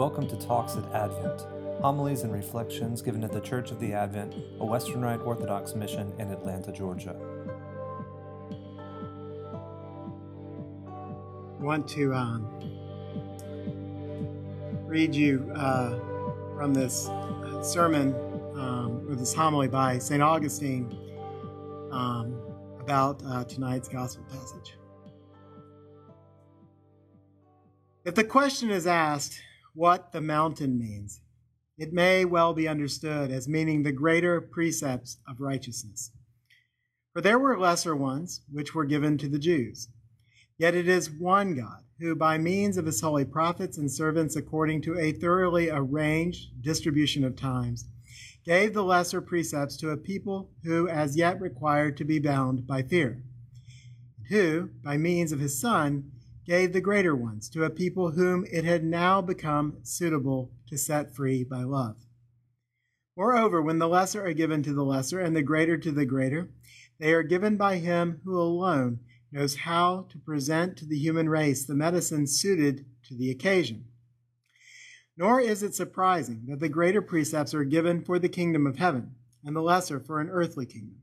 Welcome to Talks at Advent, homilies and reflections given at the Church of the Advent, a Western Rite Orthodox mission in Atlanta, Georgia. I want to um, read you uh, from this sermon um, or this homily by St. Augustine um, about uh, tonight's gospel passage. If the question is asked what the mountain means, it may well be understood as meaning the greater precepts of righteousness. For there were lesser ones which were given to the Jews. Yet it is one God who, by means of his holy prophets and servants, according to a thoroughly arranged distribution of times, gave the lesser precepts to a people who as yet required to be bound by fear, and who, by means of his Son, gave the greater ones to a people whom it had now become suitable to set free by love. Moreover, when the lesser are given to the lesser and the greater to the greater, they are given by him who alone knows how to present to the human race the medicine suited to the occasion. Nor is it surprising that the greater precepts are given for the kingdom of heaven, and the lesser for an earthly kingdom,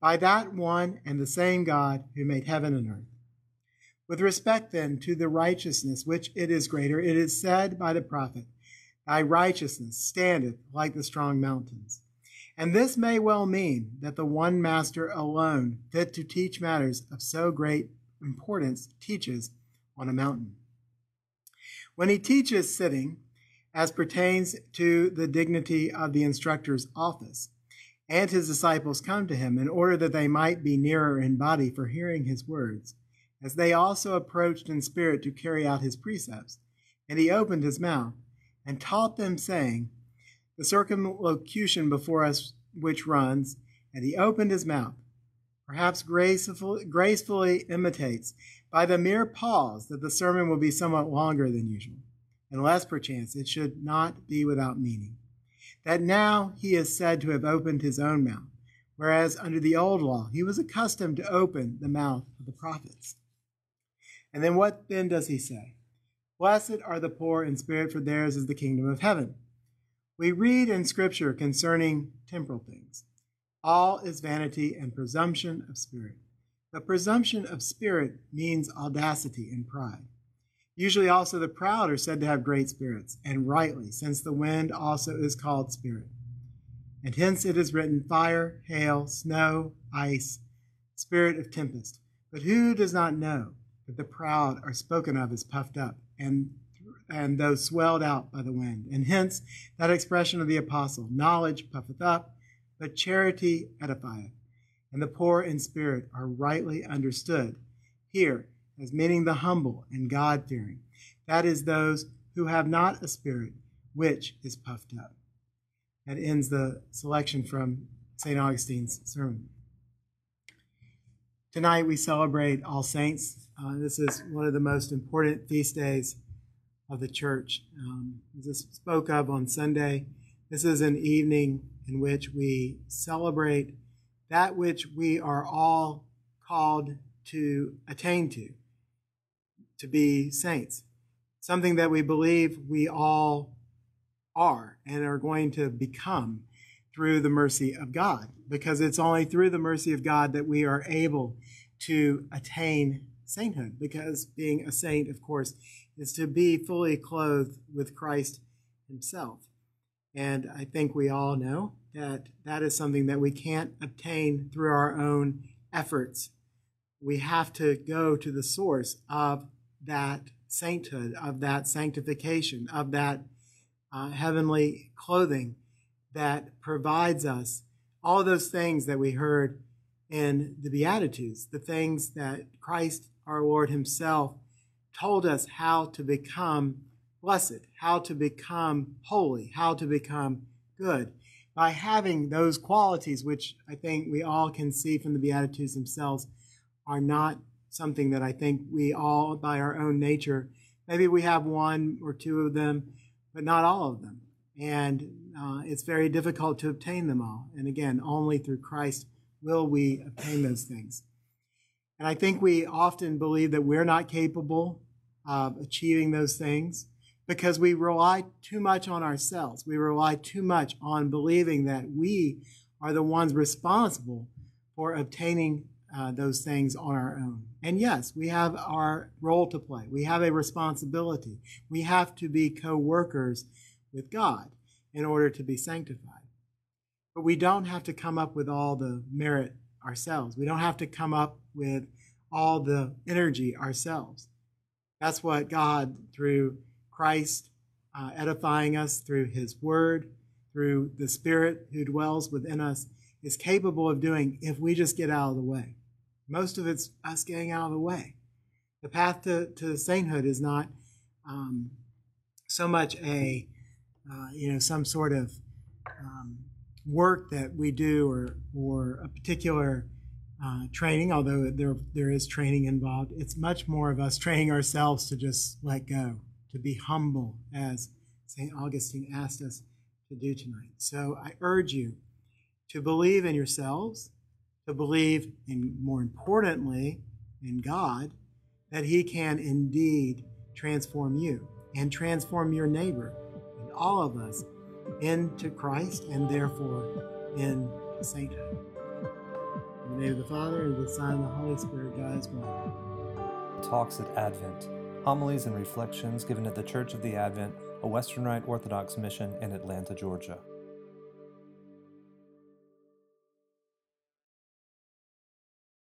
by that one and the same God who made heaven and earth. With respect then to the righteousness which it is greater, it is said by the prophet, Thy righteousness standeth like the strong mountains. And this may well mean that the one master alone, fit to teach matters of so great importance, teaches on a mountain. When he teaches sitting, as pertains to the dignity of the instructor's office, and his disciples come to him in order that they might be nearer in body for hearing his words as they also approached in spirit to carry out his precepts. And he opened his mouth and taught them, saying, The circumlocution before us which runs, and he opened his mouth, perhaps graceful, gracefully imitates by the mere pause that the sermon will be somewhat longer than usual, unless perchance it should not be without meaning. That now he is said to have opened his own mouth, whereas under the old law he was accustomed to open the mouth of the prophets. And then what then does he say? Blessed are the poor in spirit, for theirs is the kingdom of heaven. We read in Scripture concerning temporal things. All is vanity and presumption of spirit. But presumption of spirit means audacity and pride. Usually also the proud are said to have great spirits, and rightly, since the wind also is called spirit. And hence it is written fire, hail, snow, ice, spirit of tempest. But who does not know that the proud are spoken of as puffed up and and those swelled out by the wind. And hence that expression of the apostle, knowledge puffeth up, but charity edifieth. And the poor in spirit are rightly understood here as meaning the humble and God fearing. That is, those who have not a spirit which is puffed up. That ends the selection from St. Augustine's sermon. Tonight we celebrate All Saints. Uh, this is one of the most important feast days of the church. Um, as I spoke of on Sunday, this is an evening in which we celebrate that which we are all called to attain to, to be saints. Something that we believe we all are and are going to become through the mercy of God, because it's only through the mercy of God that we are able to attain sainthood, because being a saint, of course, is to be fully clothed with Christ Himself. And I think we all know that that is something that we can't obtain through our own efforts. We have to go to the source of that sainthood, of that sanctification, of that uh, heavenly clothing that provides us all those things that we heard in the Beatitudes, the things that Christ our Lord Himself told us how to become blessed, how to become holy, how to become good. By having those qualities, which I think we all can see from the Beatitudes themselves, are not something that I think we all, by our own nature, maybe we have one or two of them, but not all of them. And uh, it's very difficult to obtain them all. And again, only through Christ will we obtain those things. And I think we often believe that we're not capable of achieving those things. because we rely too much on ourselves. We rely too much on believing that we are the ones responsible for obtaining uh, those things on our own. And yes, we have our role to play. We have a responsibility. We have to be co workers with God in order to be sanctified. But we don't have to come up with all the merit ourselves. We don't have to come up with all the energy ourselves. That's what God, through Christ uh, edifying us, through His Word, through the Spirit who dwells within us, is capable of doing if we just get out of the way. Most of it's us getting out of the way. The path to, to sainthood is not um, so much a, uh, you know, some sort of um, work that we do or, or a particular uh, training, although there, there is training involved. It's much more of us training ourselves to just let go, to be humble, as St. Augustine asked us to do tonight. So I urge you to believe in yourselves, to believe in, more importantly, in God, that He can indeed transform you and transform your neighbor and all of us into Christ and therefore in sainthood. In the name of the Father, and the Son, and the Holy Spirit, God is one. Talks at Advent. Homilies and reflections given at the Church of the Advent, a Western Rite Orthodox mission in Atlanta, Georgia.